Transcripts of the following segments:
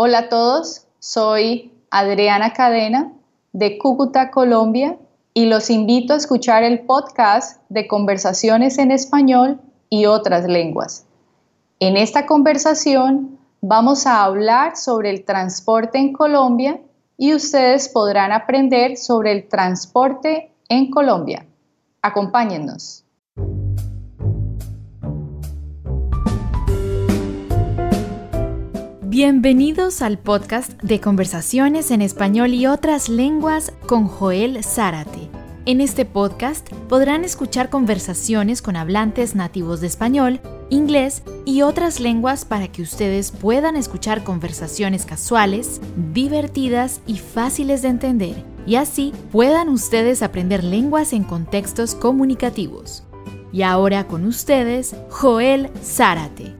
Hola a todos, soy Adriana Cadena de Cúcuta, Colombia, y los invito a escuchar el podcast de Conversaciones en Español y otras lenguas. En esta conversación vamos a hablar sobre el transporte en Colombia y ustedes podrán aprender sobre el transporte en Colombia. Acompáñennos. Bienvenidos al podcast de conversaciones en español y otras lenguas con Joel Zárate. En este podcast podrán escuchar conversaciones con hablantes nativos de español, inglés y otras lenguas para que ustedes puedan escuchar conversaciones casuales, divertidas y fáciles de entender, y así puedan ustedes aprender lenguas en contextos comunicativos. Y ahora con ustedes, Joel Zárate.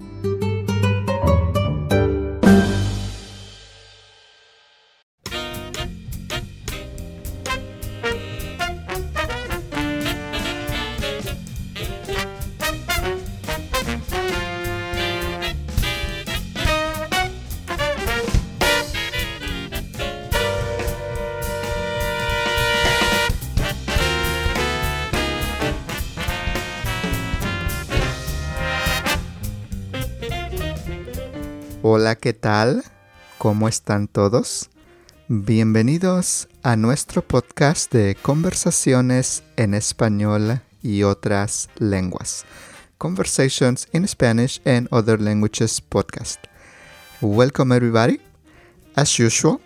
¿Qué tal? ¿Cómo están todos? Bienvenidos a nuestro podcast de conversaciones en español y otras lenguas. Conversations in Spanish and Other Languages podcast. Welcome everybody. As usual,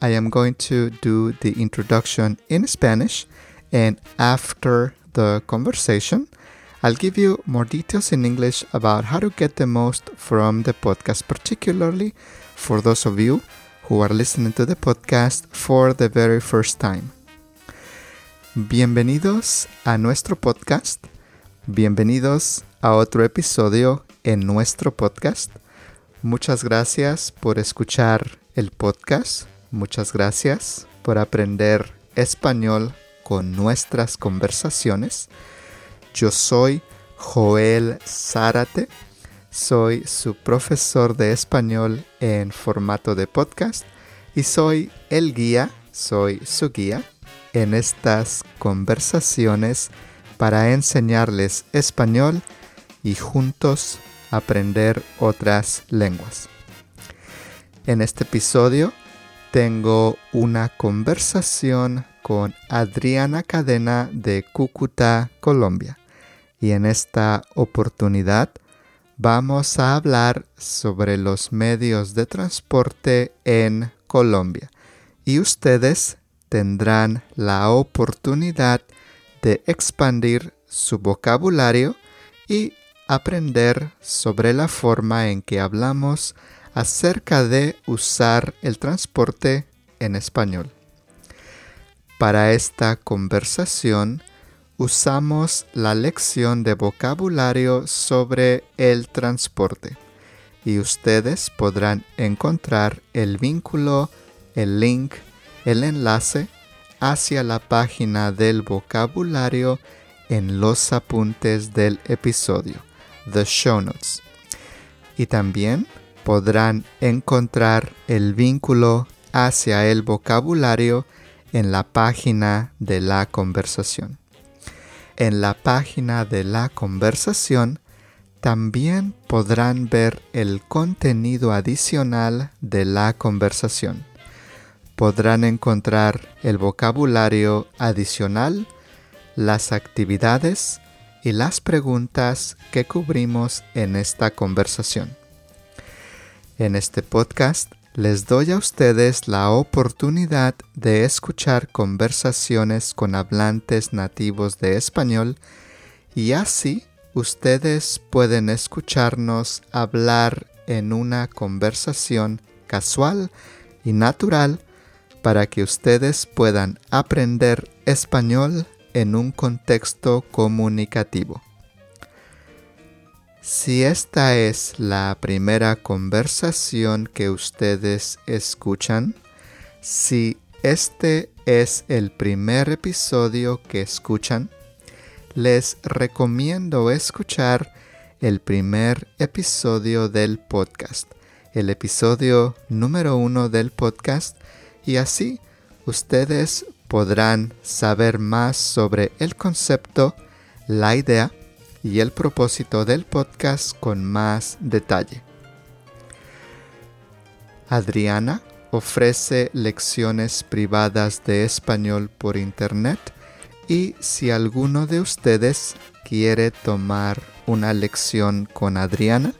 I am going to do the introduction in Spanish and after the conversation, I'll give you more details in English about how to get the most from the podcast, particularly for those of you who are listening to the podcast for the very first time. Bienvenidos a nuestro podcast. Bienvenidos a otro episodio en nuestro podcast. Muchas gracias por escuchar el podcast. Muchas gracias por aprender español con nuestras conversaciones. Yo soy Joel Zárate, soy su profesor de español en formato de podcast y soy el guía, soy su guía en estas conversaciones para enseñarles español y juntos aprender otras lenguas. En este episodio tengo una conversación con Adriana Cadena de Cúcuta, Colombia y en esta oportunidad vamos a hablar sobre los medios de transporte en Colombia y ustedes tendrán la oportunidad de expandir su vocabulario y aprender sobre la forma en que hablamos acerca de usar el transporte en español. Para esta conversación usamos la lección de vocabulario sobre el transporte y ustedes podrán encontrar el vínculo, el link, el enlace hacia la página del vocabulario en los apuntes del episodio, the show notes. Y también podrán encontrar el vínculo hacia el vocabulario en la página de la conversación en la página de la conversación también podrán ver el contenido adicional de la conversación. Podrán encontrar el vocabulario adicional, las actividades y las preguntas que cubrimos en esta conversación. En este podcast les doy a ustedes la oportunidad de escuchar conversaciones con hablantes nativos de español y así ustedes pueden escucharnos hablar en una conversación casual y natural para que ustedes puedan aprender español en un contexto comunicativo. Si esta es la primera conversación que ustedes escuchan, si este es el primer episodio que escuchan, les recomiendo escuchar el primer episodio del podcast el episodio número uno del podcast y así ustedes podrán saber más sobre el concepto, la idea y el propósito del podcast con más detalle. Adriana ofrece lecciones privadas de español por internet y si alguno de ustedes quiere tomar una lección con Adriana,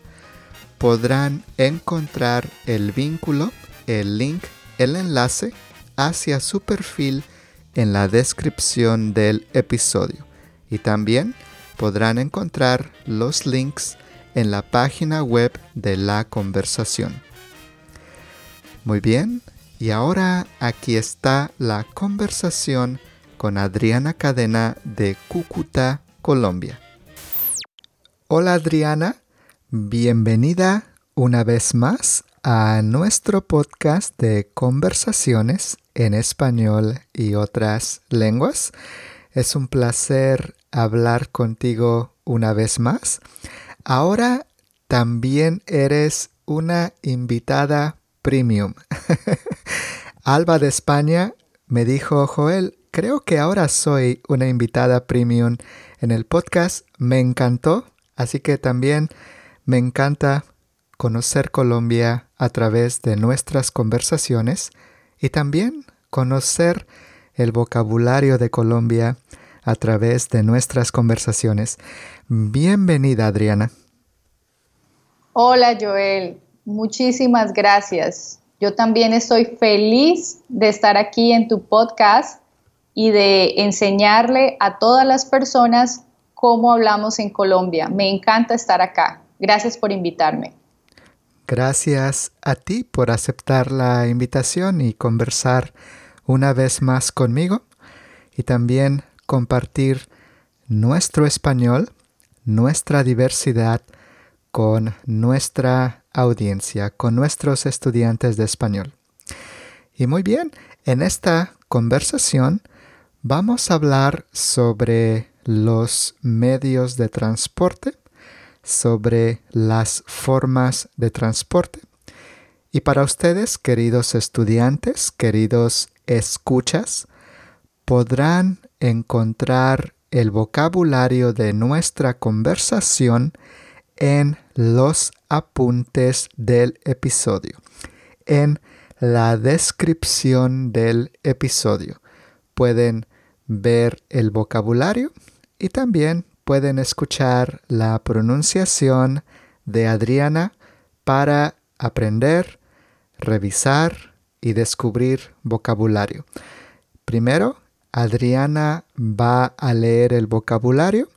podrán encontrar el vínculo, el link, el enlace hacia su perfil en la descripción del episodio y también podrán encontrar los links en la página web de la conversación. Muy bien, y ahora aquí está la conversación con Adriana Cadena de Cúcuta, Colombia. Hola Adriana, bienvenida una vez más a nuestro podcast de conversaciones en español y otras lenguas. Es un placer hablar contigo una vez más. Ahora también eres una invitada premium. Alba de España me dijo, Joel, creo que ahora soy una invitada premium en el podcast. Me encantó, así que también me encanta conocer Colombia a través de nuestras conversaciones y también conocer el vocabulario de Colombia a través de nuestras conversaciones. Bienvenida, Adriana. Hola, Joel. Muchísimas gracias. Yo también estoy feliz de estar aquí en tu podcast y de enseñarle a todas las personas cómo hablamos en Colombia. Me encanta estar acá. Gracias por invitarme. Gracias a ti por aceptar la invitación y conversar una vez más conmigo y también compartir nuestro español, nuestra diversidad con nuestra audiencia, con nuestros estudiantes de español. Y muy bien, en esta conversación vamos a hablar sobre los medios de transporte, sobre las formas de transporte. Y para ustedes, queridos estudiantes, queridos escuchas, podrán encontrar el vocabulario de nuestra conversación en los apuntes del episodio, en la descripción del episodio. Pueden ver el vocabulario y también pueden escuchar la pronunciación de Adriana para aprender, revisar y descubrir vocabulario. Primero, Adriana va a leer el vocabulario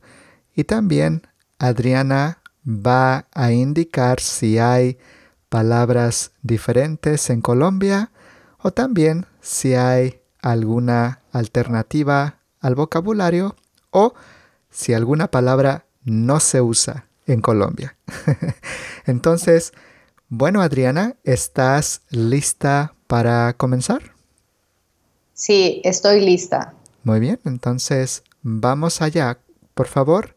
y también Adriana va a indicar si hay palabras diferentes en Colombia o también si hay alguna alternativa al vocabulario o si alguna palabra no se usa en Colombia. Entonces, bueno, Adriana, ¿estás lista para comenzar? Sí, estoy lista. Muy bien, entonces vamos allá. Por favor,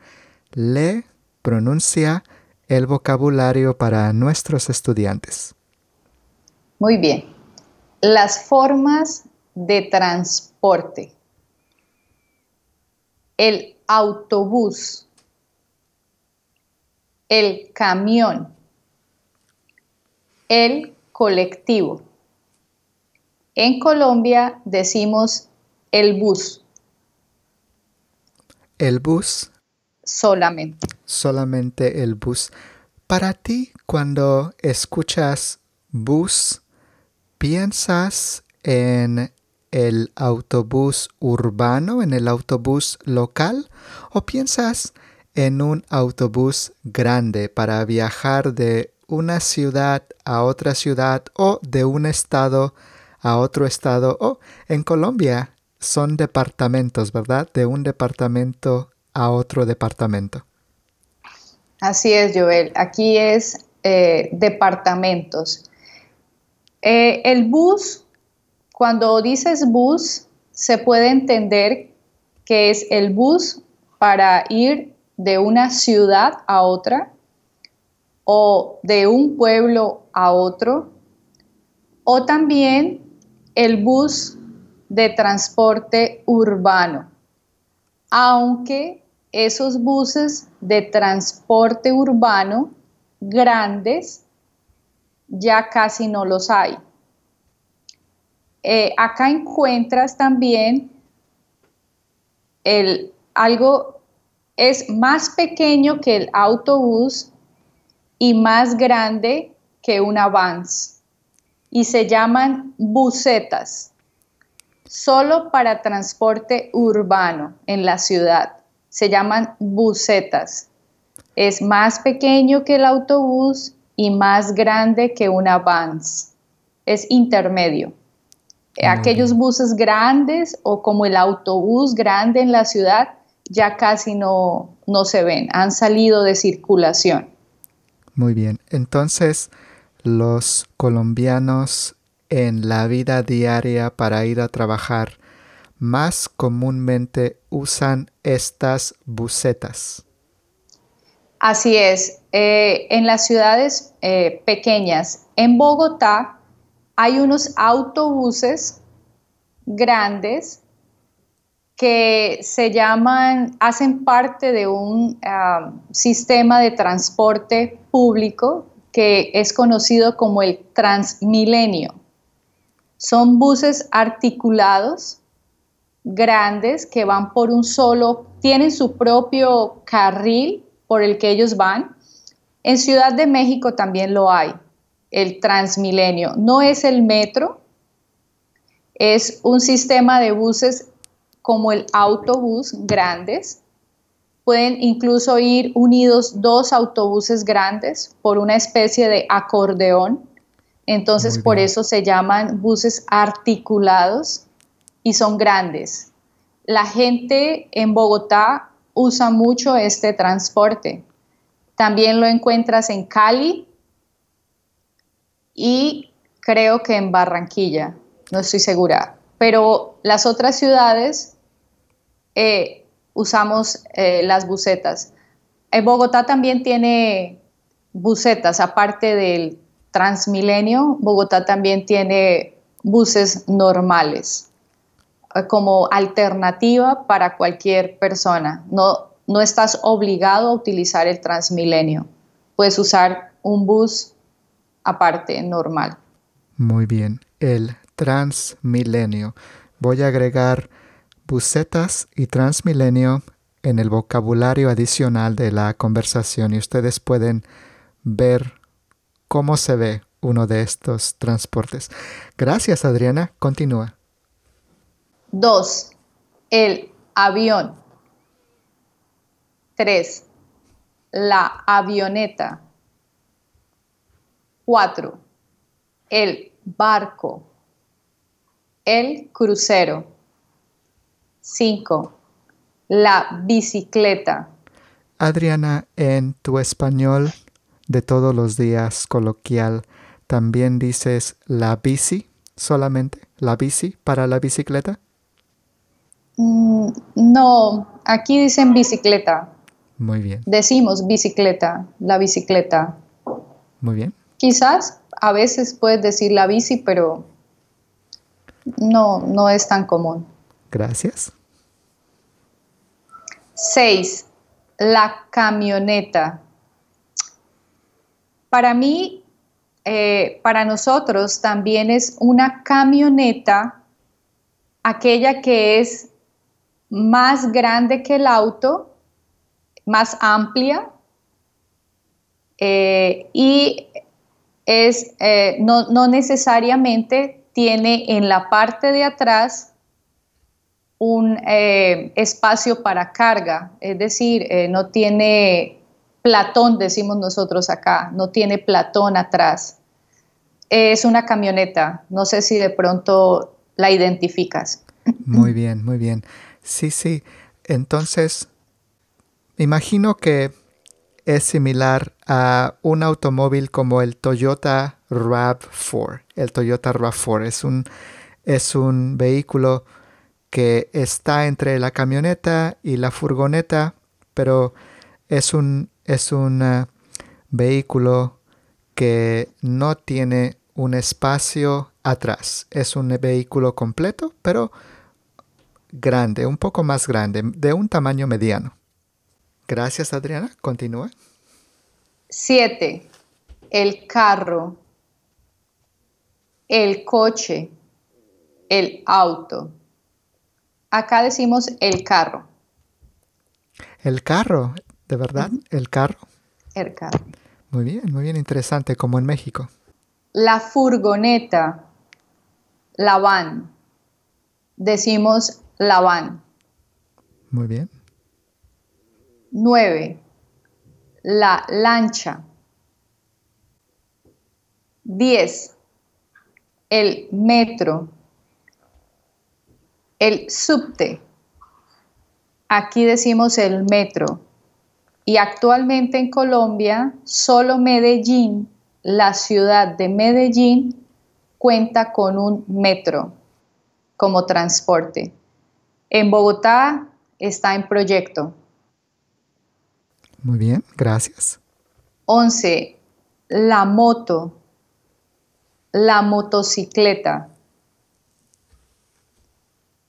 lee pronuncia el vocabulario para nuestros estudiantes. Muy bien. Las formas de transporte. El autobús. El camión. El colectivo. En Colombia decimos el bus. El bus solamente. Solamente el bus. Para ti, cuando escuchas bus, ¿piensas en el autobús urbano, en el autobús local, o piensas en un autobús grande para viajar de una ciudad a otra ciudad o de un estado a otro estado o en Colombia son departamentos, ¿verdad? De un departamento a otro departamento. Así es, Joel. Aquí es eh, departamentos. Eh, el bus, cuando dices bus, se puede entender que es el bus para ir de una ciudad a otra o de un pueblo a otro, o también el bus de transporte urbano, aunque esos buses de transporte urbano grandes ya casi no los hay. Eh, acá encuentras también el, algo, es más pequeño que el autobús y más grande que un Avance y se llaman busetas, solo para transporte urbano en la ciudad. Se llaman busetas. Es más pequeño que el autobús y más grande que un Avance. Es intermedio. Aquellos buses grandes o como el autobús grande en la ciudad ya casi no, no se ven, han salido de circulación. Muy bien, entonces los colombianos en la vida diaria para ir a trabajar más comúnmente usan estas bucetas. Así es, eh, en las ciudades eh, pequeñas, en Bogotá, hay unos autobuses grandes que se llaman, hacen parte de un ah, sistema de transporte público que es conocido como el Transmilenio. Son buses articulados, grandes, que van por un solo, tienen su propio carril por el que ellos van. En Ciudad de México también lo hay el Transmilenio. No es el metro, es un sistema de buses como el autobús grandes. Pueden incluso ir unidos dos autobuses grandes por una especie de acordeón. Entonces por eso se llaman buses articulados y son grandes. La gente en Bogotá usa mucho este transporte. También lo encuentras en Cali, y creo que en Barranquilla, no estoy segura, pero las otras ciudades eh, usamos eh, las bucetas. En Bogotá también tiene bucetas, aparte del Transmilenio, Bogotá también tiene buses normales eh, como alternativa para cualquier persona. No, no estás obligado a utilizar el Transmilenio. Puedes usar un bus aparte, normal. Muy bien, el transmilenio. Voy a agregar bucetas y transmilenio en el vocabulario adicional de la conversación y ustedes pueden ver cómo se ve uno de estos transportes. Gracias, Adriana. Continúa. Dos, el avión. Tres, la avioneta. 4. El barco. El crucero. 5. La bicicleta. Adriana, en tu español de todos los días coloquial, ¿también dices la bici solamente? ¿La bici para la bicicleta? Mm, no, aquí dicen bicicleta. Muy bien. Decimos bicicleta, la bicicleta. Muy bien. Quizás a veces puedes decir la bici, pero no, no es tan común. Gracias. Seis, la camioneta. Para mí, eh, para nosotros también es una camioneta aquella que es más grande que el auto, más amplia eh, y es, eh, no, necesariamente tiene en la parte de atrás un eh, espacio para carga, es decir, eh, no tiene platón, decimos nosotros acá, no tiene platón atrás. Es una camioneta, no sé si de pronto la identificas. Muy bien, muy bien. Sí, sí. Entonces, imagino que es similar a un automóvil como el Toyota RAV4. El Toyota RAV4 es un, es un vehículo que está entre la camioneta y la furgoneta, pero es un, es un uh, vehículo que no tiene un espacio atrás. Es un vehículo completo, pero grande, un poco más grande, de un tamaño mediano. Gracias, Adriana. Continúa. Siete. El carro, el coche, el auto. Acá decimos el carro. El carro, ¿de verdad? El carro. El carro. Muy bien, muy bien, interesante, como en México. La furgoneta, la van. Decimos la van. Muy bien. 9. La lancha. 10. El metro. El subte. Aquí decimos el metro. Y actualmente en Colombia, solo Medellín, la ciudad de Medellín, cuenta con un metro como transporte. En Bogotá está en proyecto. Muy bien, gracias. 11. La moto, la motocicleta.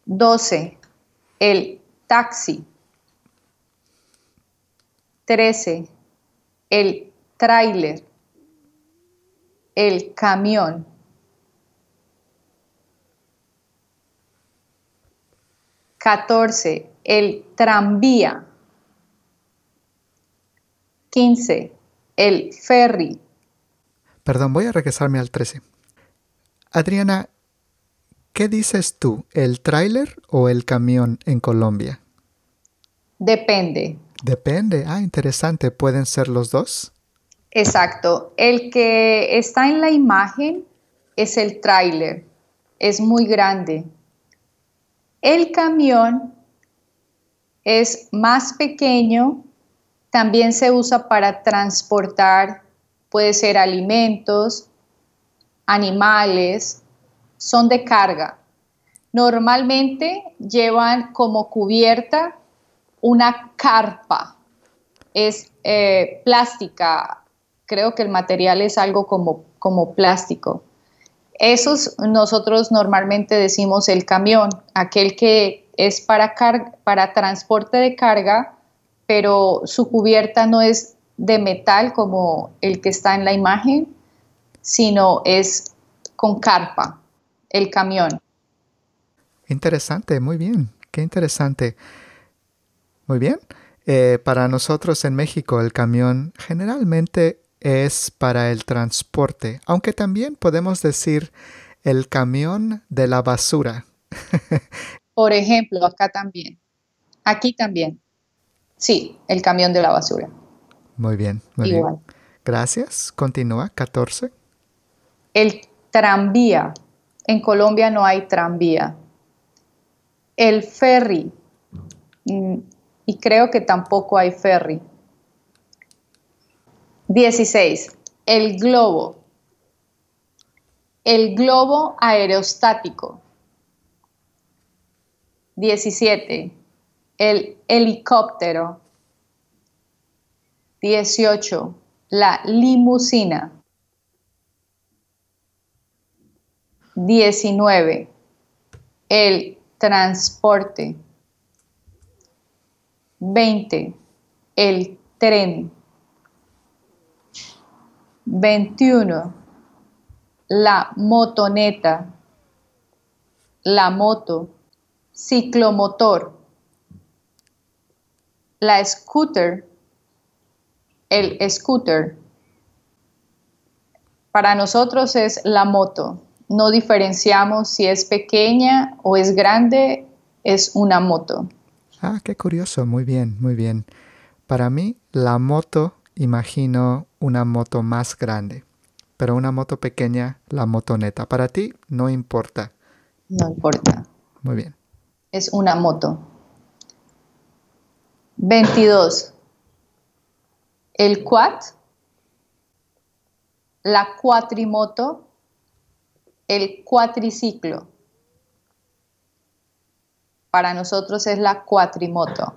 12. El taxi. 13. El tráiler. El camión. 14. El tranvía. 15. El ferry. Perdón, voy a regresarme al 13. Adriana, ¿qué dices tú, el tráiler o el camión en Colombia? Depende. Depende. Ah, interesante. ¿Pueden ser los dos? Exacto. El que está en la imagen es el tráiler. Es muy grande. El camión es más pequeño también se usa para transportar, puede ser alimentos, animales, son de carga. Normalmente llevan como cubierta una carpa. Es eh, plástica, creo que el material es algo como, como plástico. Esos nosotros normalmente decimos el camión, aquel que es para, para transporte de carga pero su cubierta no es de metal como el que está en la imagen, sino es con carpa, el camión. Interesante, muy bien, qué interesante. Muy bien. Eh, para nosotros en México el camión generalmente es para el transporte, aunque también podemos decir el camión de la basura. Por ejemplo, acá también. Aquí también. Sí, el camión de la basura. Muy bien, muy bien. Gracias. Continúa, 14. El tranvía. En Colombia no hay tranvía. El ferry. Mm, y creo que tampoco hay ferry. 16. El globo. El globo aerostático. 17 el helicóptero. 18. La limusina. 19. El transporte. 20. El tren. 21. La motoneta. La moto. Ciclomotor la scooter, el scooter, para nosotros es la moto. No diferenciamos si es pequeña o es grande, es una moto. Ah, qué curioso, muy bien, muy bien. Para mí, la moto, imagino una moto más grande, pero una moto pequeña, la motoneta. Para ti, no importa. No importa. Muy bien. Es una moto. 22. El quad, la cuatrimoto, el cuatriciclo. Para nosotros es la cuatrimoto.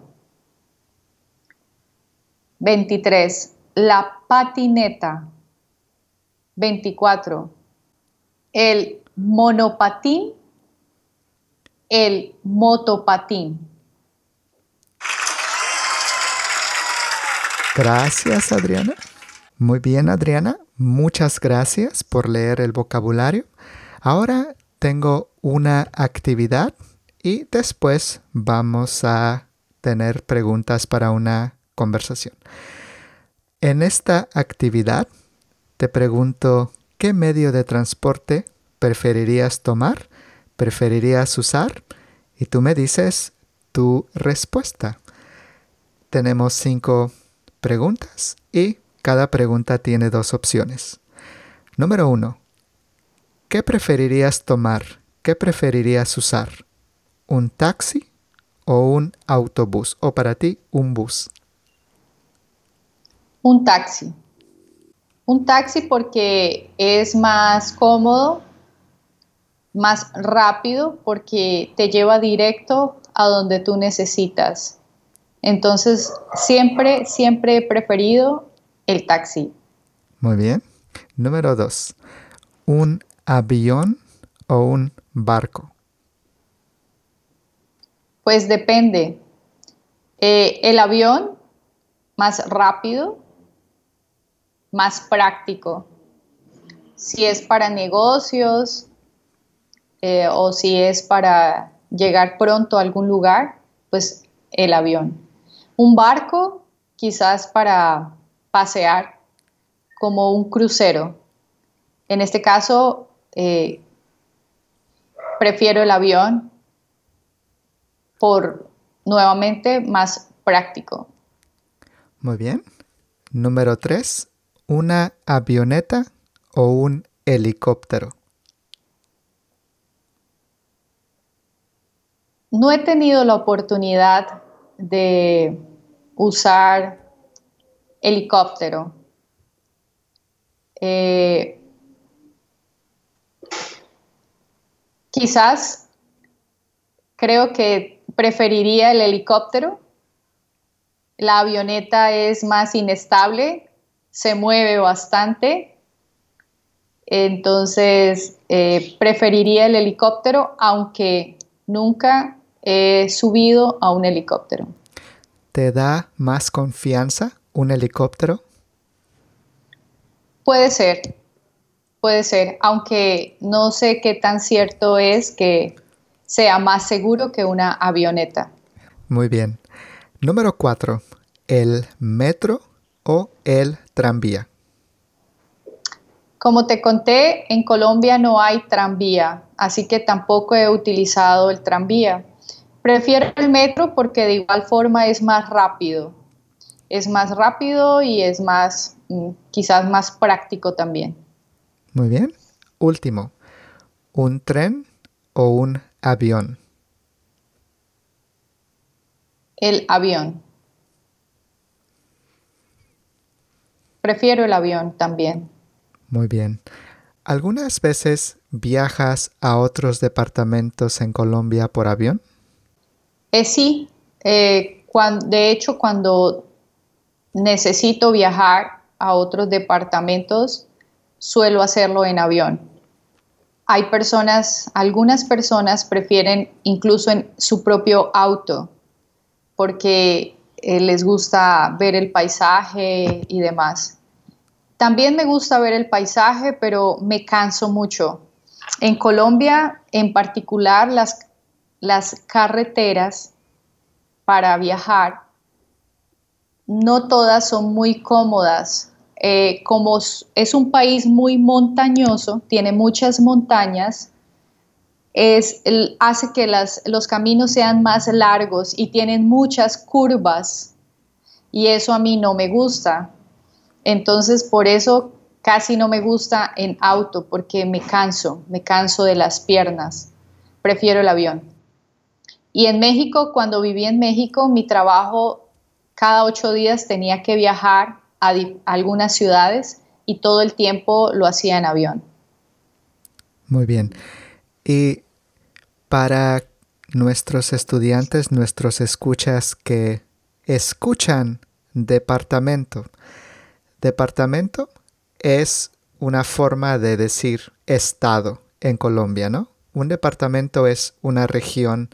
23. la patineta. 24. El monopatín. El motopatín. Gracias, Adriana. Muy bien, Adriana. Muchas gracias por leer el vocabulario. Ahora tengo una actividad y después vamos a tener preguntas para una conversación. En esta actividad te pregunto, ¿qué medio de transporte preferirías tomar? ¿Preferirías usar? Y tú me dices tu respuesta. Tenemos cinco preguntas y cada pregunta tiene dos opciones. Número uno, ¿qué preferirías tomar? ¿Qué preferirías usar? ¿Un taxi o un autobús? O para ti, un bus. Un taxi. Un taxi porque es más cómodo, más rápido, porque te lleva directo a donde tú necesitas. Entonces, siempre, siempre he preferido el taxi. Muy bien. Número dos, ¿un avión o un barco? Pues depende. Eh, el avión, más rápido, más práctico. Si es para negocios eh, o si es para llegar pronto a algún lugar, pues el avión. Un barco, quizás para pasear, como un crucero. En este caso, eh, prefiero el avión por nuevamente más práctico. Muy bien. Número tres, una avioneta o un helicóptero? No he tenido la oportunidad de usar helicóptero. Eh, quizás creo que preferiría el helicóptero. La avioneta es más inestable, se mueve bastante. Entonces, eh, preferiría el helicóptero, aunque nunca he subido a un helicóptero. ¿Te da más confianza un helicóptero? Puede ser, puede ser, aunque no sé qué tan cierto es que sea más seguro que una avioneta. Muy bien. Número cuatro, ¿el metro o el tranvía? Como te conté, en Colombia no hay tranvía, así que tampoco he utilizado el tranvía. Prefiero el metro porque de igual forma es más rápido. Es más rápido y es más, mm, quizás más práctico también. Muy bien. Último, ¿un tren o un avión? El avión. Prefiero el avión también. Muy bien. ¿Algunas veces viajas a otros departamentos en Colombia por avión? Eh, sí. Eh, de hecho, cuando necesito viajar a otros departamentos, suelo hacerlo en avión. Hay personas, algunas personas prefieren incluso en su propio auto, porque eh, les gusta ver el paisaje y demás. También me gusta ver el paisaje, pero me canso mucho. En Colombia, en particular, las, las carreteras para viajar, no todas son muy cómodas. Eh, como es un país muy montañoso, tiene muchas montañas, es, hace que los caminos sean más largos y tienen muchas curvas y eso a mí no me gusta. Entonces, por eso casi no me gusta en auto, porque me canso, me canso de las piernas. Prefiero el avión. Y en México, cuando viví en México, mi trabajo cada ocho días tenía que viajar a, algunas ciudades y todo el tiempo lo hacía en avión. Muy bien. Y para nuestros estudiantes, nuestros escuchas que escuchan departamento, departamento es una forma de decir estado en Colombia, ¿no? Un departamento es una región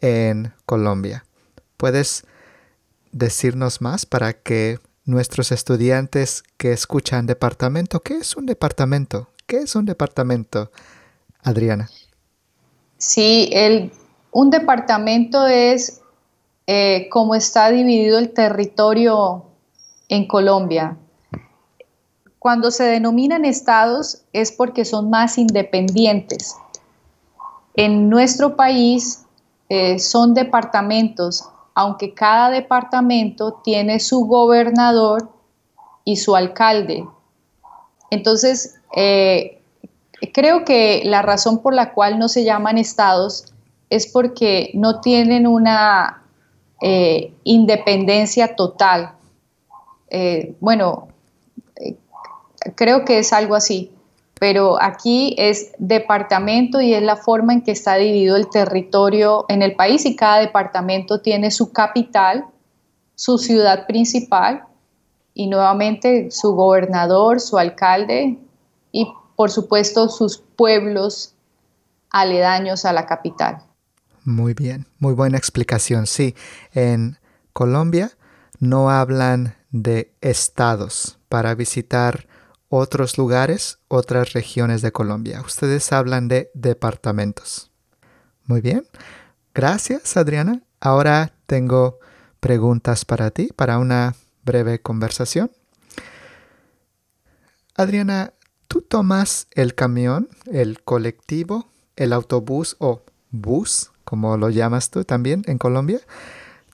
en Colombia. ¿Puedes decirnos más para que nuestros estudiantes que escuchan departamento, ¿qué es un departamento? ¿Qué es un departamento, Adriana? Sí, el, un departamento es eh, cómo está dividido el territorio en Colombia. Cuando se denominan estados es porque son más independientes. En nuestro país eh, son departamentos, aunque cada departamento tiene su gobernador y su alcalde. Entonces, eh, creo que la razón por la cual no se llaman estados es porque no tienen una eh, independencia total. bueno, creo que es algo así, pero aquí es departamento y es la forma en que está dividido el territorio en el país y cada departamento tiene su capital, su ciudad principal y nuevamente su gobernador, su alcalde y por supuesto sus pueblos aledaños a la capital. Muy bien, muy buena explicación. Sí, en Colombia no hablan de estados para visitar otros lugares, otras regiones de Colombia. Ustedes hablan de departamentos. Muy bien. Gracias, Adriana. Ahora tengo preguntas para ti, para una breve conversación. Adriana, ¿tú tomas el camión, el colectivo, el autobús o bus, como lo llamas tú también en Colombia?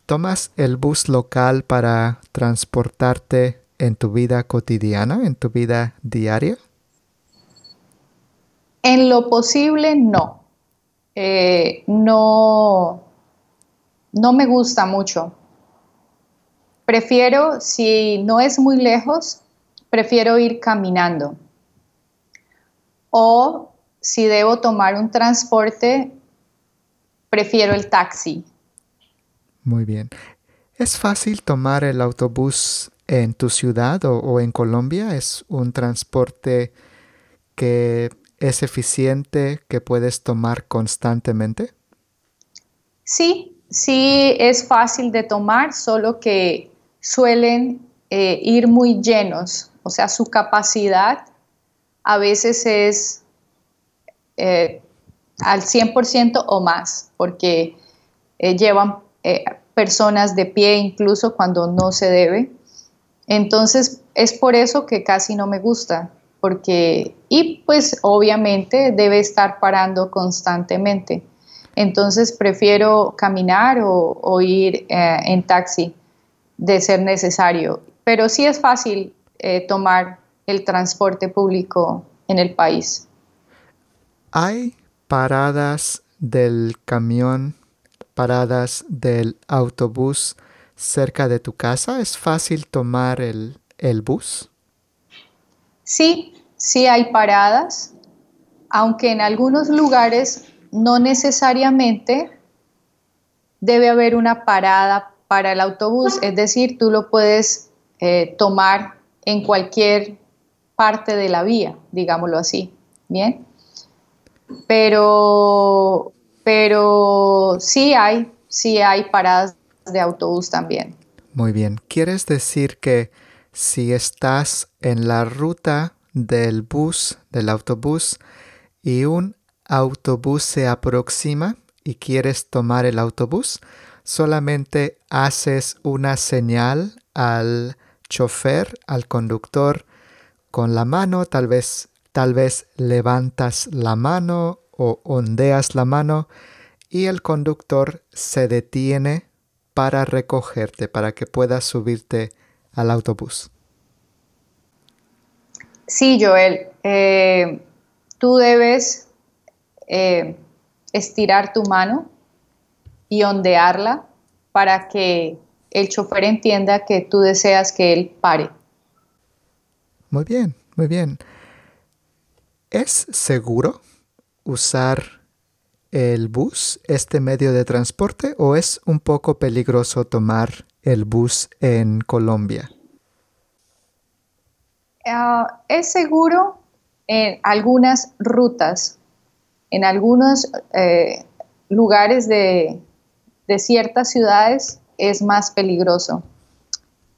¿Tomas el bus local para transportarte en tu vida cotidiana, en tu vida diaria? En lo posible, no. Eh, no, no me gusta mucho. Prefiero, si no es muy lejos, prefiero ir caminando. O si debo tomar un transporte, prefiero el taxi. Muy bien. ¿Es fácil tomar el autobús en tu ciudad o, en Colombia? ¿Es un transporte que es eficiente, que puedes tomar constantemente? Sí, sí es fácil de tomar, solo que suelen eh, ir muy llenos, o sea, su capacidad a veces es eh, al 100% o más, porque eh, llevan personas de pie incluso cuando no se debe. Entonces, es por eso que casi no me gusta, porque, y pues obviamente debe estar parando constantemente. Entonces, prefiero caminar o, ir eh, en taxi de ser necesario. Pero sí es fácil eh, tomar el transporte público en el país. ¿Hay paradas del camión, paradas del autobús? Cerca de tu casa? ¿Es fácil tomar el, bus? Sí, sí hay paradas, aunque en algunos lugares no necesariamente debe haber una parada para el autobús, es decir, tú lo puedes eh, tomar en cualquier parte de la vía, digámoslo así, ¿bien? Pero, pero sí hay, sí hay paradas de autobús también. Muy bien. ¿Quieres decir que si estás en la ruta del bus, del autobús, y un autobús se aproxima y quieres tomar el autobús, solamente haces una señal al chofer, al conductor, con la mano, tal vez, tal vez levantas la mano o ondeas la mano y el conductor se detiene para recogerte, para que puedas subirte al autobús. Sí, Joel, eh, tú debes eh, estirar tu mano y ondearla para que el chofer entienda que tú deseas que él pare. Muy bien, muy bien. ¿Es seguro usar el bus, este medio de transporte, o es un poco peligroso tomar el bus en Colombia? Ah, es seguro en algunas rutas, en algunos eh, lugares de, de ciertas ciudades es más peligroso.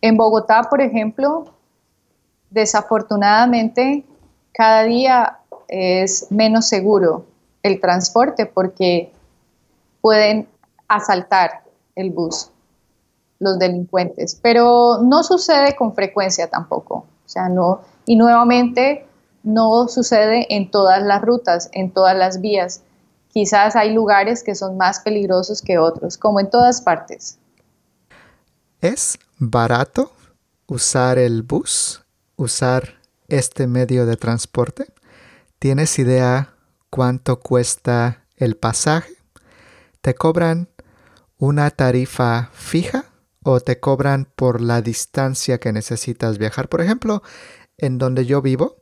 En Bogotá, por ejemplo, desafortunadamente cada día es menos seguro el transporte porque pueden asaltar el bus los delincuentes, pero no sucede con frecuencia tampoco. O sea, no, y nuevamente no sucede en todas las rutas, en todas las vías. Quizás hay lugares que son más peligrosos que otros, como en todas partes. ¿Es barato usar el bus, usar este medio de transporte? ¿Tienes idea cuánto cuesta el pasaje? ¿Te cobran una tarifa fija o te cobran por la distancia que necesitas viajar. Por ejemplo, en donde yo vivo,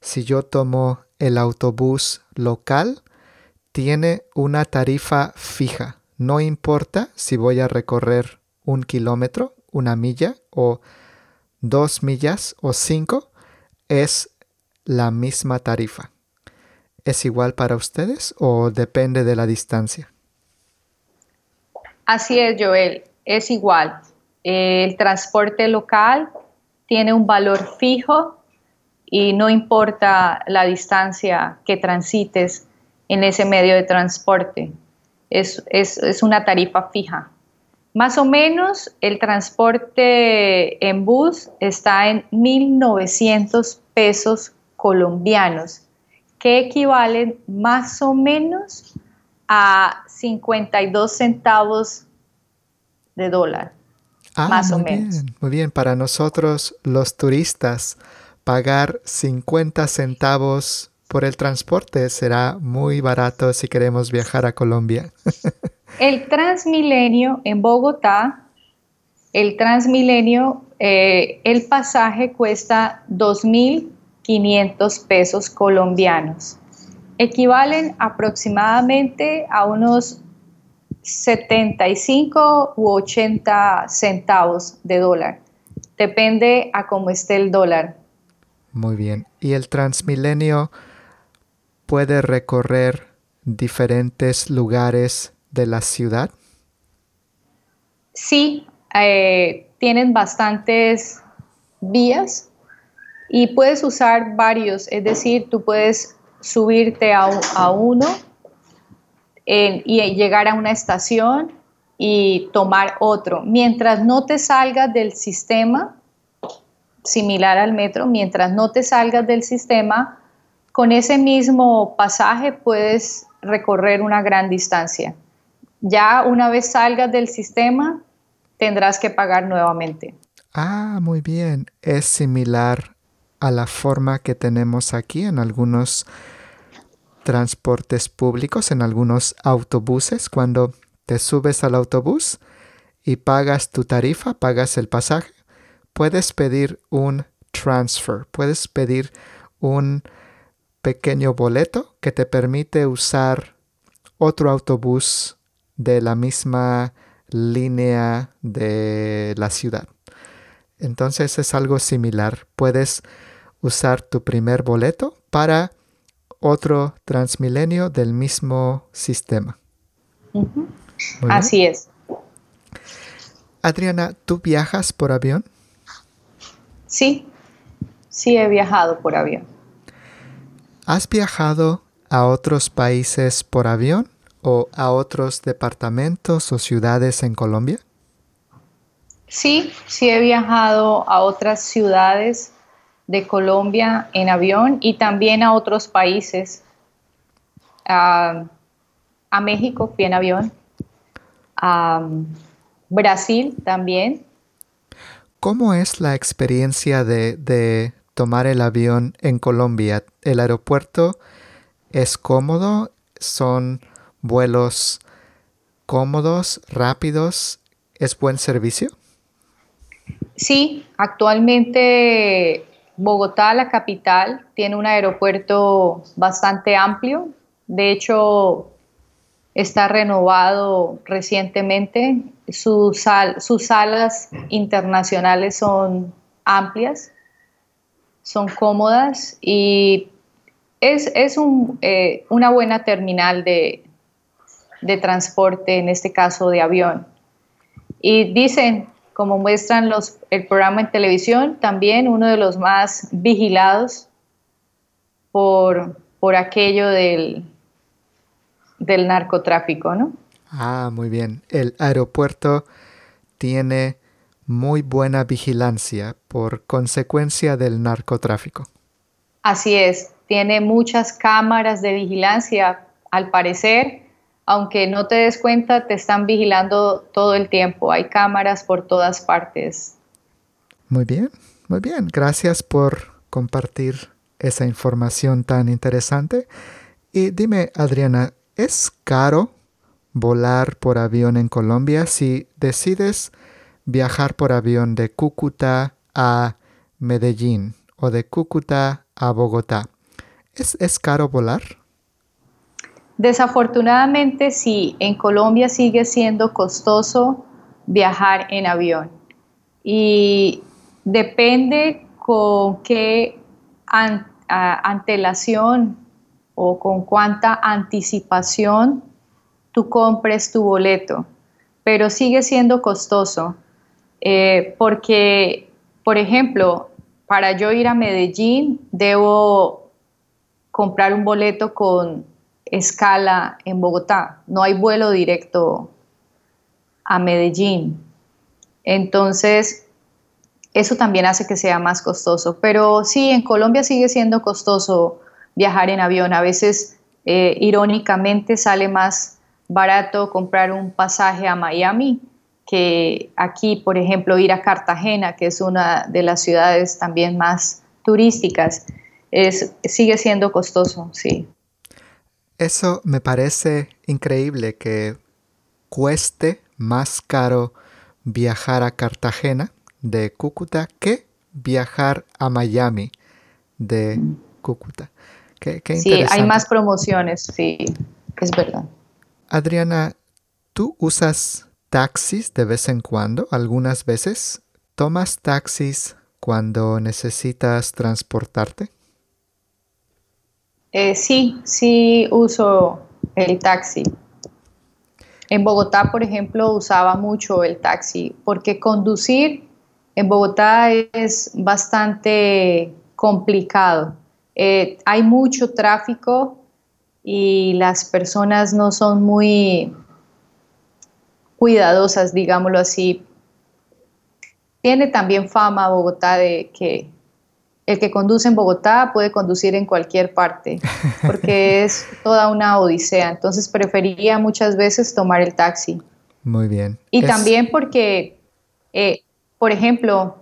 si yo tomo el autobús local, tiene una tarifa fija. No importa si voy a recorrer un kilómetro, una milla o dos millas o cinco, es la misma tarifa. ¿Es igual para ustedes o depende de la distancia? Así es, Joel es igual. El transporte local tiene un valor fijo y no importa la distancia que transites en ese medio de transporte. Es, una tarifa fija. Más o menos el transporte en bus está en 1.900 pesos colombianos, que equivalen más o menos a 52 centavos de dólar. Ah, más o menos. muy bien, para nosotros los turistas, pagar 50 centavos por el transporte será muy barato si queremos viajar a Colombia. el Transmilenio en Bogotá, el Transmilenio, eh, el pasaje cuesta 2.500 pesos colombianos. Equivalen aproximadamente a unos 75 u 80 centavos de dólar. Depende a cómo esté el dólar. Muy bien. ¿Y el Transmilenio puede recorrer diferentes lugares de la ciudad? Sí, eh, tienen bastantes vías y puedes usar varios, es decir, tú puedes subirte a, a uno y llegar a una estación y tomar otro. Mientras no te salgas del sistema, similar al metro, mientras no te salgas del sistema, con ese mismo pasaje puedes recorrer una gran distancia. Ya una vez salgas del sistema, tendrás que pagar nuevamente. Ah, muy bien. Es similar a la forma que tenemos aquí en algunos transportes públicos, en algunos autobuses, cuando te subes al autobús y pagas tu tarifa, pagas el pasaje, puedes pedir un transfer, puedes pedir un pequeño boleto que te permite usar otro autobús de la misma línea de la ciudad. Entonces es algo similar. Puedes usar tu primer boleto para otro transmilenio del mismo sistema. Así es. Adriana, ¿tú viajas por avión? Sí, sí he viajado por avión. ¿Has viajado a otros países por avión o a otros departamentos o ciudades en Colombia? Sí, sí he viajado a otras ciudades de Colombia en avión y también a otros países. a México fui en avión, a Brasil también. ¿Cómo es la experiencia de, de tomar el avión en Colombia? ¿El aeropuerto es cómodo? ¿Son vuelos cómodos, rápidos? ¿Es buen servicio? Sí, actualmente Bogotá, la capital, tiene un aeropuerto bastante amplio. De hecho, está renovado recientemente. sus salas internacionales son amplias. son cómodas y es, eh, una buena terminal de, de transporte, en este caso de avión. Y dicen, como muestran los, el programa en televisión, también uno de los más vigilados por, por aquello del, del narcotráfico, ¿no? Ah, muy bien. El aeropuerto tiene muy buena vigilancia por consecuencia del narcotráfico. Así es, tiene muchas cámaras de vigilancia, al parecer, aunque no te des cuenta, te están vigilando todo el tiempo, hay cámaras por todas partes. Muy bien, muy bien, gracias por compartir esa información tan interesante. Y dime, Adriana, ¿es caro volar por avión en Colombia si decides viajar por avión de Cúcuta a Medellín o de Cúcuta a Bogotá. ¿Es, caro volar? Desafortunadamente sí, en Colombia sigue siendo costoso viajar en avión y depende con qué antelación o con cuánta anticipación tú compres tu boleto, pero sigue siendo costoso. Eh, porque, por ejemplo, para yo ir a Medellín debo comprar un boleto con escala en Bogotá. No hay vuelo directo a Medellín. Entonces, eso también hace que sea más costoso. Pero sí, en Colombia sigue siendo costoso viajar en avión. A veces, eh, irónicamente, sale más barato comprar un pasaje a Miami que aquí, por ejemplo, ir a Cartagena, que es una de las ciudades también más turísticas, es, sigue siendo costoso, sí. Eso me parece increíble que cueste más caro viajar a Cartagena de Cúcuta que viajar a Miami de. Cúcuta. sí, hay más promociones, sí, es verdad. Adriana, ¿tú usas taxis de vez en cuando, algunas veces. ¿Tomas taxis cuando necesitas transportarte? Eh, sí, sí uso el taxi. En Bogotá, por ejemplo, usaba mucho el taxi porque conducir en Bogotá es bastante complicado. Eh, hay mucho tráfico y las personas no son muy cuidadosas, digámoslo así. Tiene también fama Bogotá de que el que conduce en Bogotá puede conducir en cualquier parte, porque es toda una odisea. Entonces prefería muchas veces tomar el taxi. Muy bien. Y también porque, eh, por ejemplo,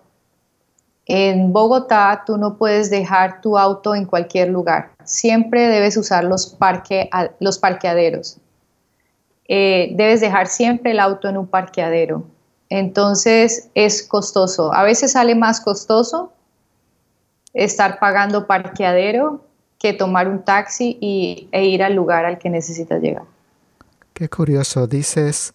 en Bogotá tú no puedes dejar tu auto en cualquier lugar. Siempre debes usar los, parque, los parqueaderos. Eh, debes dejar siempre el auto en un parqueadero. Entonces es costoso. A veces sale más costoso estar pagando parqueadero que tomar un taxi y, e ir al lugar al que necesitas llegar. Qué curioso, dices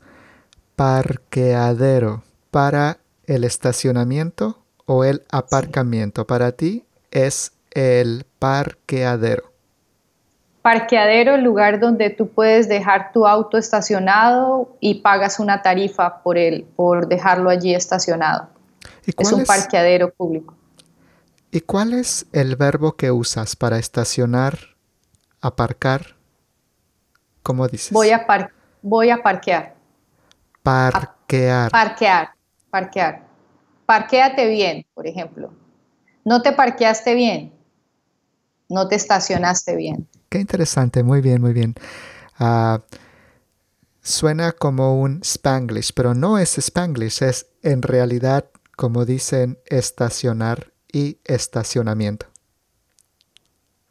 parqueadero para el estacionamiento o el aparcamiento. Para ti es el parqueadero parqueadero, el lugar donde tú puedes dejar tu auto estacionado y pagas una tarifa por, él, por dejarlo allí estacionado. es un parqueadero público. ¿Y cuál es el verbo que usas para estacionar, aparcar? ¿Cómo dices? Voy a, voy a parquear. Parquear. parquear, parquear. Parquéate bien, por ejemplo. No te parqueaste bien. No te estacionaste bien. Qué interesante, muy bien, muy bien. Ah, suena como un spanglish, pero no es spanglish, es en realidad, como dicen, estacionar y estacionamiento.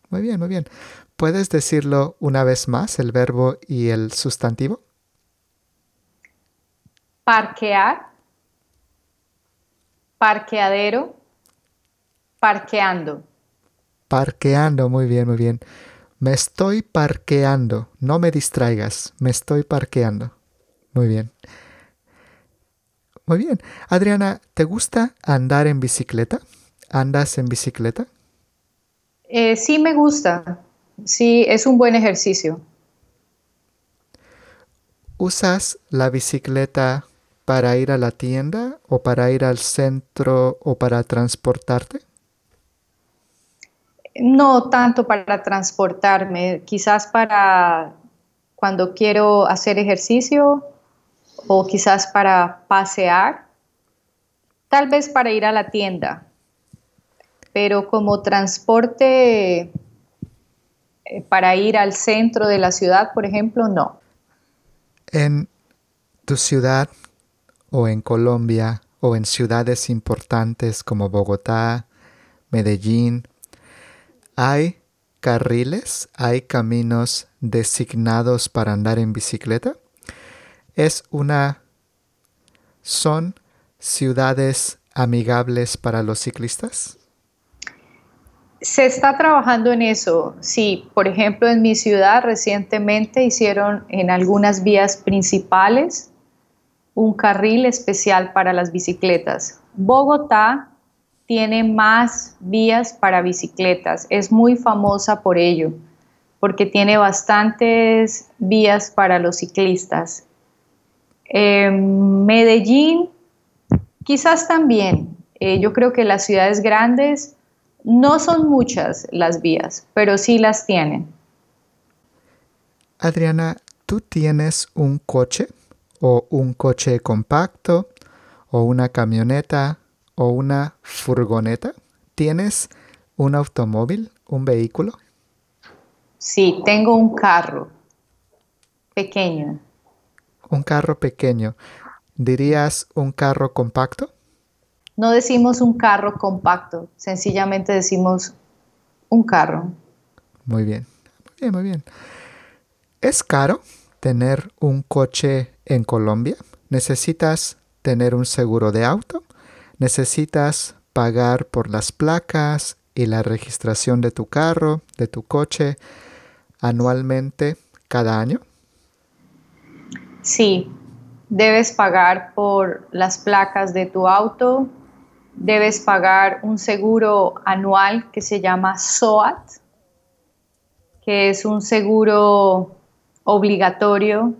Muy bien, muy bien. ¿Puedes decirlo una vez más, el verbo y el sustantivo? Parquear, parqueadero, parqueando. Parqueando, muy bien, muy bien. Me estoy parqueando. No me distraigas. Me estoy parqueando. Muy bien. Muy bien. Adriana, ¿te gusta andar en bicicleta? ¿Andas en bicicleta? Eh, sí me gusta, sí, es un buen ejercicio. ¿Usas la bicicleta para ir a la tienda o para ir al centro o para transportarte? No tanto para transportarme, quizás para cuando quiero hacer ejercicio o quizás para pasear, tal vez para ir a la tienda, pero como transporte eh, para ir al centro de la ciudad, por ejemplo, no. En tu ciudad o en Colombia o en ciudades importantes como Bogotá, Medellín, ¿hay carriles, hay caminos designados para andar en bicicleta? Es una son ciudades amigables para los ciclistas? Se está trabajando en eso. Sí, por ejemplo, en mi ciudad recientemente hicieron en algunas vías principales un carril especial para las bicicletas. Bogotá tiene más vías para bicicletas. Es muy famosa por ello, porque tiene bastantes vías para los ciclistas. Medellín, quizás también. Eh, yo creo que las ciudades grandes no son muchas las vías, pero sí las tienen. Adriana, ¿tú tienes un coche o un coche compacto o una camioneta o una furgoneta? ¿Tienes un automóvil, un vehículo? Sí, tengo un carro pequeño. Un carro pequeño. ¿Dirías un carro compacto? No decimos un carro compacto, sencillamente decimos un carro. Muy bien, muy bien, muy bien. ¿Es caro tener un coche en Colombia? ¿Necesitas tener un seguro de auto? ¿Necesitas pagar por las placas y la registración de tu carro, de tu coche, anualmente cada año? Sí, debes pagar por las placas de tu auto, debes pagar un seguro anual que se llama SOAT, que es un seguro obligatorio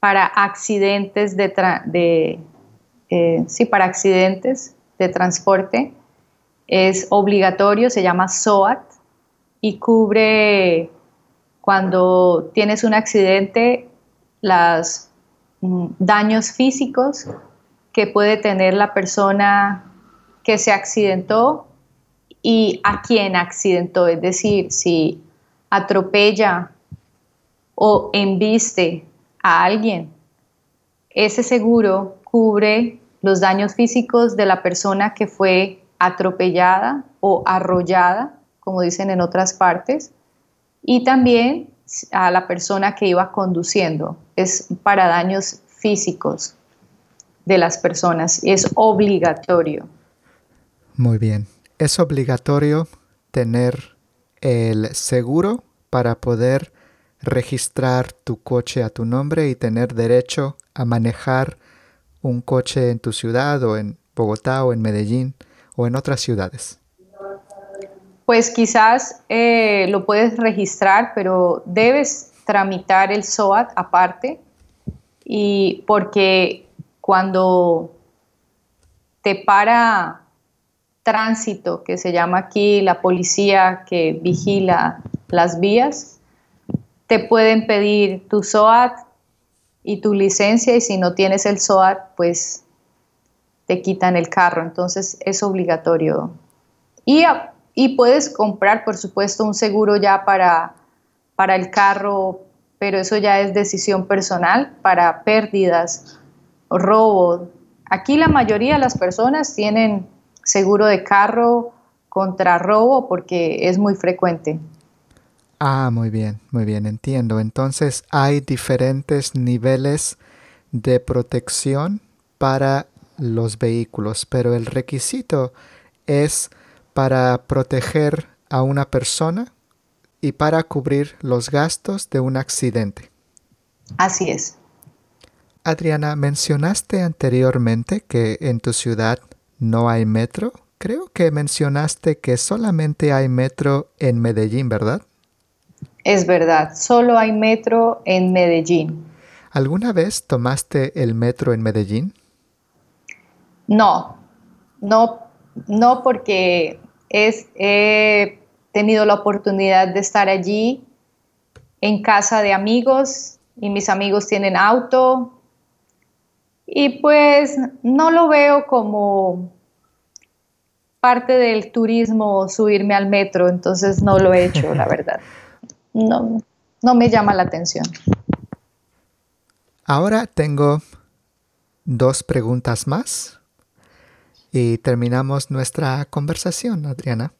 para accidentes de, eh, sí, para accidentes de transporte. Es obligatorio, se llama SOAT y cubre cuando tienes un accidente los mm, daños físicos que puede tener la persona que se accidentó y a quien accidentó, es decir, si atropella o embiste a alguien, ese seguro cubre los daños físicos de la persona que fue atropellada o arrollada, como dicen en otras partes, y también a la persona que iba conduciendo. Es para daños físicos de las personas. Es obligatorio. Muy bien. Es obligatorio tener el seguro para poder registrar tu coche a tu nombre y tener derecho a manejar un coche en tu ciudad o en Bogotá o en Medellín o en otras ciudades. Pues quizás eh, lo puedes registrar, pero debes tramitar el SOAT aparte y porque cuando te para tránsito, que se llama aquí la policía que vigila las vías, te pueden pedir tu SOAT y tu licencia y si no tienes el SOAT, pues te quitan el carro. Entonces es obligatorio. Y, y puedes comprar, por supuesto, un seguro ya para, para el carro, pero eso ya es decisión personal para pérdidas robo. Aquí la mayoría de las personas tienen seguro de carro contra robo porque es muy frecuente. Ah, muy bien, muy bien, entiendo. Entonces hay diferentes niveles de protección para los vehículos, pero el requisito es para proteger a una persona y para cubrir los gastos de un accidente. Así es. Adriana, mencionaste anteriormente que en tu ciudad no hay metro creo que mencionaste que solamente hay metro en Medellín, ¿verdad? Es verdad, solo hay metro en Medellín. ¿Alguna vez tomaste el metro en Medellín? No, no, no porque es, he tenido la oportunidad de estar allí en casa de amigos y mis amigos tienen auto y pues no lo veo como parte del turismo subirme al metro, entonces no lo he hecho, la verdad. No, no me llama la atención. Ahora tengo dos preguntas más y terminamos nuestra conversación, Adriana.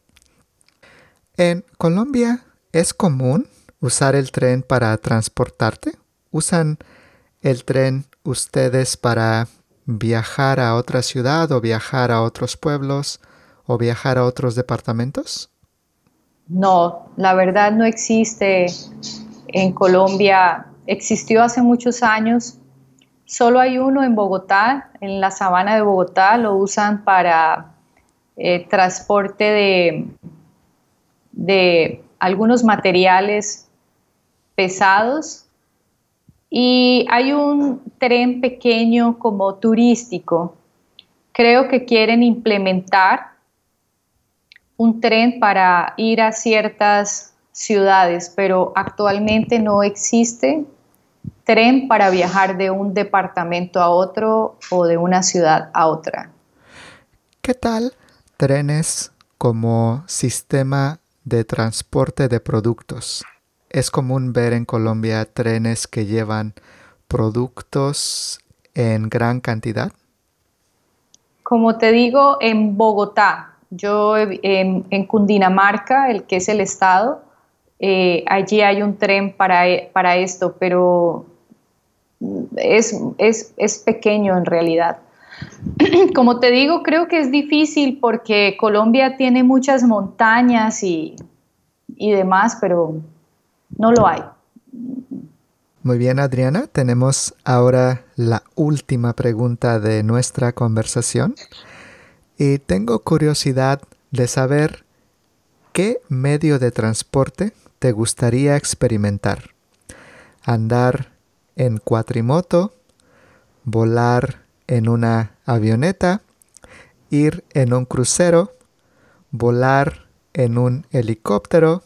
En Colombia es común usar el tren para transportarte. ¿Usan el tren ustedes para viajar a otra ciudad o viajar a otros pueblos o viajar a otros departamentos? No, la verdad no existe en Colombia. Existió hace muchos años. Solo hay uno en Bogotá, en la sabana de Bogotá. Lo usan para eh, transporte de, de algunos materiales pesados y hay un tren pequeño como turístico. Creo que quieren implementar un tren para ir a ciertas ciudades, pero actualmente no existe tren para viajar de un departamento a otro o de una ciudad a otra. ¿Qué tal trenes como sistema de transporte de productos? Es común ver en Colombia trenes que llevan productos en gran cantidad? Como te digo, en Bogotá, yo en, Cundinamarca, el que es el estado, eh, allí hay un tren para, para esto, pero es, es, pequeño en realidad. Como te digo, creo que es difícil porque Colombia tiene muchas montañas y, y demás, pero no lo hay. Muy bien, Adriana. Tenemos ahora la última pregunta de nuestra conversación. Y tengo curiosidad de saber qué medio de transporte te gustaría experimentar. Andar en cuatrimoto, volar en una avioneta, ir en un crucero, volar en un helicóptero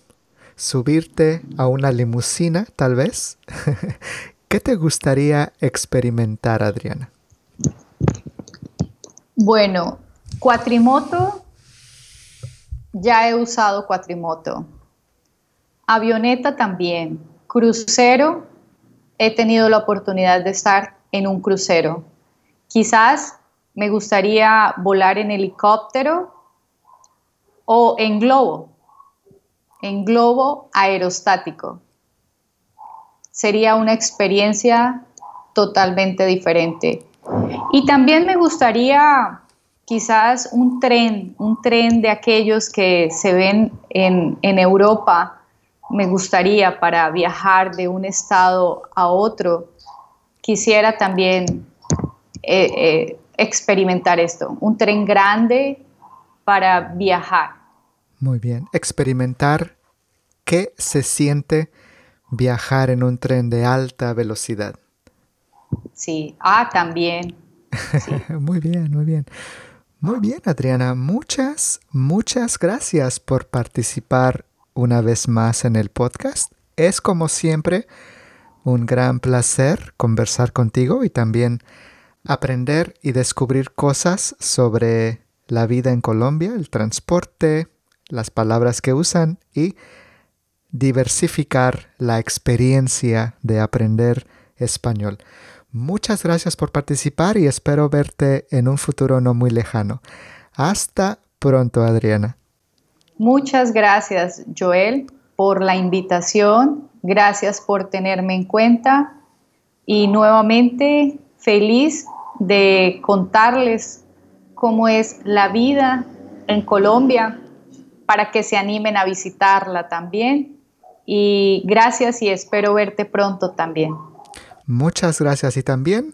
subirte a una limusina, tal vez. ¿Qué te gustaría experimentar, Adriana? Bueno, cuatrimoto, ya he usado cuatrimoto. Avioneta también. Crucero, he tenido la oportunidad de estar en un crucero. Quizás me gustaría volar en helicóptero o en globo en globo aerostático. Sería una experiencia totalmente diferente. Y también me gustaría quizás un tren, un tren de aquellos que se ven en, Europa, me gustaría para viajar de un estado a otro. Quisiera también eh, eh, experimentar esto, un tren grande para viajar. Muy bien. Experimentar qué se siente viajar en un tren de alta velocidad. Sí, ah, también. muy bien, muy bien. Muy bien, Adriana. Muchas, muchas gracias por participar una vez más en el podcast. Es como siempre un gran placer conversar contigo y también aprender y descubrir cosas sobre la vida en Colombia, el transporte, las palabras que usan y diversificar la experiencia de aprender español. Muchas gracias por participar y espero verte en un futuro no muy lejano. Hasta pronto, Adriana. Muchas gracias, Joel, por la invitación. Gracias por tenerme en cuenta y nuevamente feliz de contarles cómo es la vida en Colombia para que se animen a visitarla también. Y gracias y espero verte pronto también. Muchas gracias y también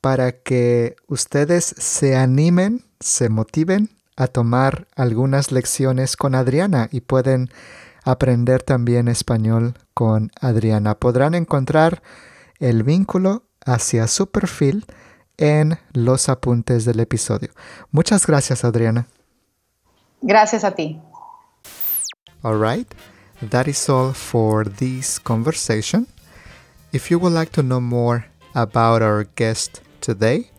para que ustedes se animen, se motiven a tomar algunas lecciones con Adriana y pueden aprender también español con Adriana. Podrán encontrar el vínculo hacia su perfil en los apuntes del episodio. Muchas gracias, Adriana. Gracias a ti. All right, that is all for this conversation. If you would like to know more about our guest today,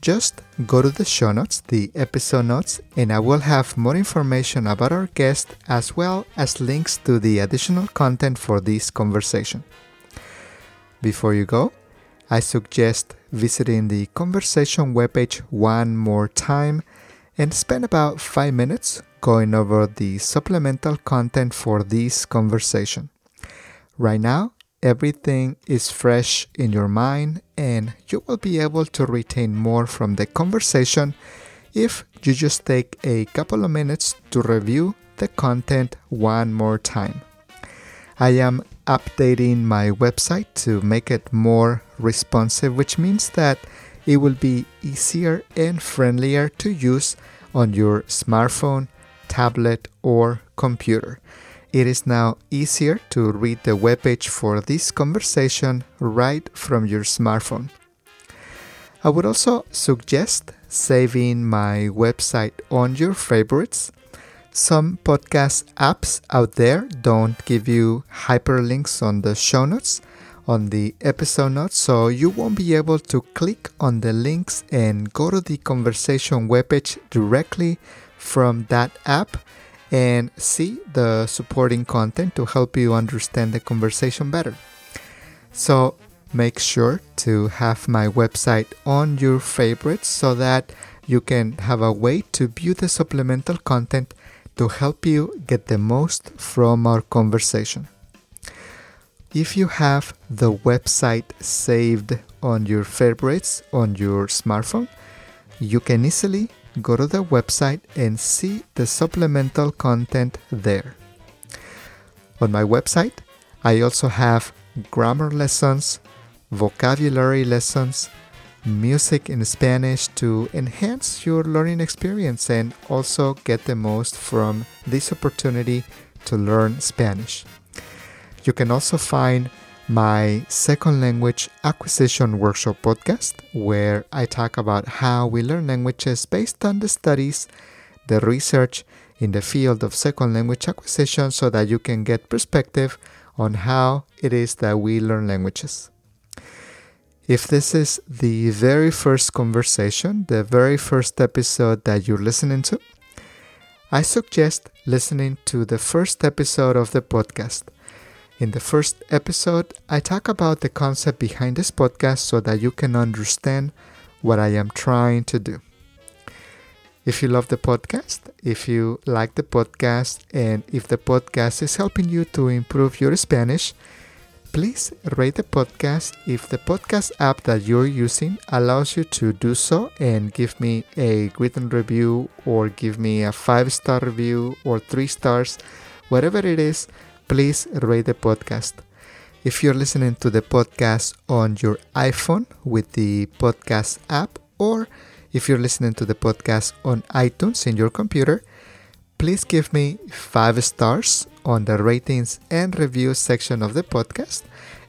just go to the show notes, the episode notes, and I will have more information about our guest as well as links to the additional content for this conversation. Before you go, I suggest visiting the conversation webpage one more time and spend about 5 minutes going over the supplemental content for this conversation. Right now, everything is fresh in your mind and you will be able to retain more from the conversation if you just take a couple of minutes to review the content one more time. I am updating my website to make it more responsive, which means that it will be easier and friendlier to use on your smartphone, tablet, or computer. It is now easier to read the webpage for this conversation right from your smartphone. I would also suggest saving my website on your favorites. Some podcast apps out there don't give you hyperlinks on the show notes, on the episode notes, so you won't be able to click on the links and go to the conversation webpage directly from that app and see the supporting content to help you understand the conversation better. So make sure to have my website on your favorites so that you can have a way to view the supplemental content to help you get the most from our conversation. If you have the website saved on your favorites on your smartphone, you can easily go to the website and see the supplemental content there. On my website, I also have grammar lessons, vocabulary lessons, music in Spanish to enhance your learning experience and also get the most from this opportunity to learn Spanish. You can also find my second language acquisition workshop podcast, where I talk about how we learn languages based on the studies, the research in the field of second language acquisition, so that you can get perspective on how it is that we learn languages. If this is the very first conversation, the very first episode that you're listening to, I suggest listening to the first episode of the podcast in the first episode, I talk about the concept behind this podcast so that you can understand what I am trying to do. If you love the podcast, if you like the podcast, and if the podcast is helping you to improve your Spanish, please rate the podcast if the podcast app that you're using allows you to do so and give me a written review or give me a five star review or three stars, whatever it is please rate the podcast. If you're listening to the podcast on your iPhone with the podcast app, or if you're listening to the podcast on iTunes in your computer, please give me five stars on the ratings and reviews section of the podcast.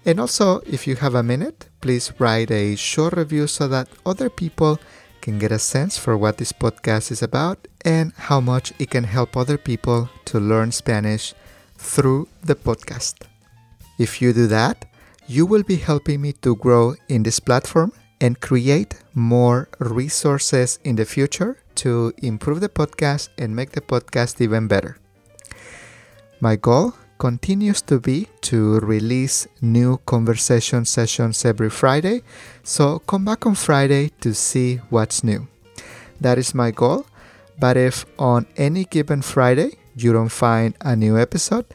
And also, if you have a minute, please write a short review so that other people can get a sense for what this podcast is about and how much it can help other people to learn Spanish through the podcast. If you do that, you will be helping me to grow in this platform and create more resources in the future to improve the podcast and make the podcast even better. My goal continues to be to release new conversation sessions every Friday, so come back on Friday to see what's new. That is my goal, but if on any given Friday you don't find a new episode,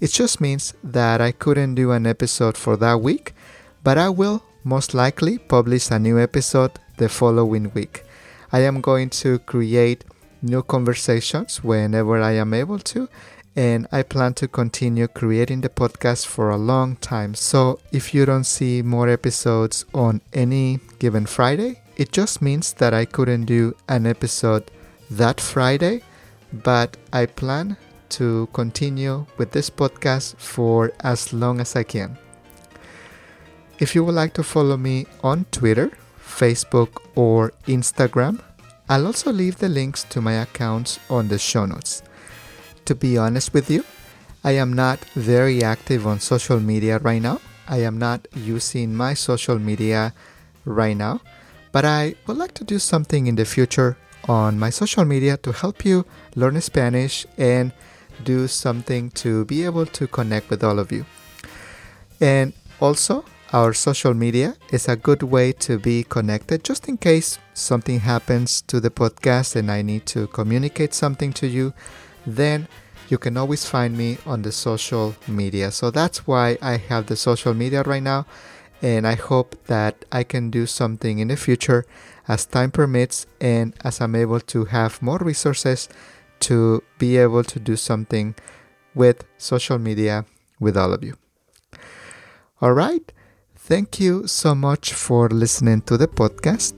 it just means that I couldn't do an episode for that week, but I will most likely publish a new episode the following week. I am going to create new conversations whenever I am able to, and I plan to continue creating the podcast for a long time. So if you don't see more episodes on any given Friday, it just means that I couldn't do an episode that Friday, but I plan to continue with this podcast for as long as I can. If you would like to follow me on Twitter, Facebook, or Instagram, I'll also leave the links to my accounts on the show notes. To be honest with you, I am not very active on social media right now. I am not using my social media right now, but I would like to do something in the future on my social media to help you learn Spanish and do something to be able to connect with all of you. And also, our social media is a good way to be connected just in case something happens to the podcast and I need to communicate something to you. Then you can always find me on the social media. So that's why I have the social media right now. And I hope that I can do something in the future as time permits and as I'm able to have more resources to be able to do something with social media with all of you. All right. Thank you so much for listening to the podcast.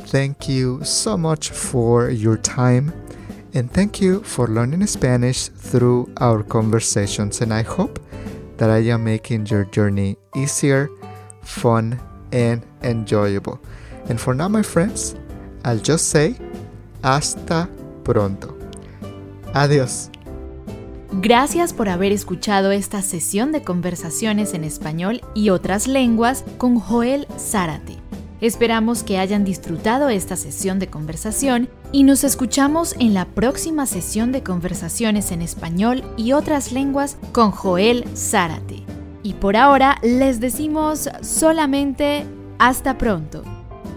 Thank you so much for your time. And thank you for learning Spanish through our conversations. And I hope that I am making your journey easier, fun, and enjoyable. And for now, my friends, I'll just say hasta pronto. Adiós. Gracias por haber escuchado esta sesión de conversaciones en español y otras lenguas con Joel Zárate. Esperamos que hayan disfrutado esta sesión de conversación y nos escuchamos en la próxima sesión de conversaciones en español y otras lenguas con Joel Zárate. Y por ahora les decimos solamente hasta pronto.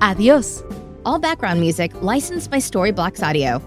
Adiós. All background music licensed by Storyblocks Audio.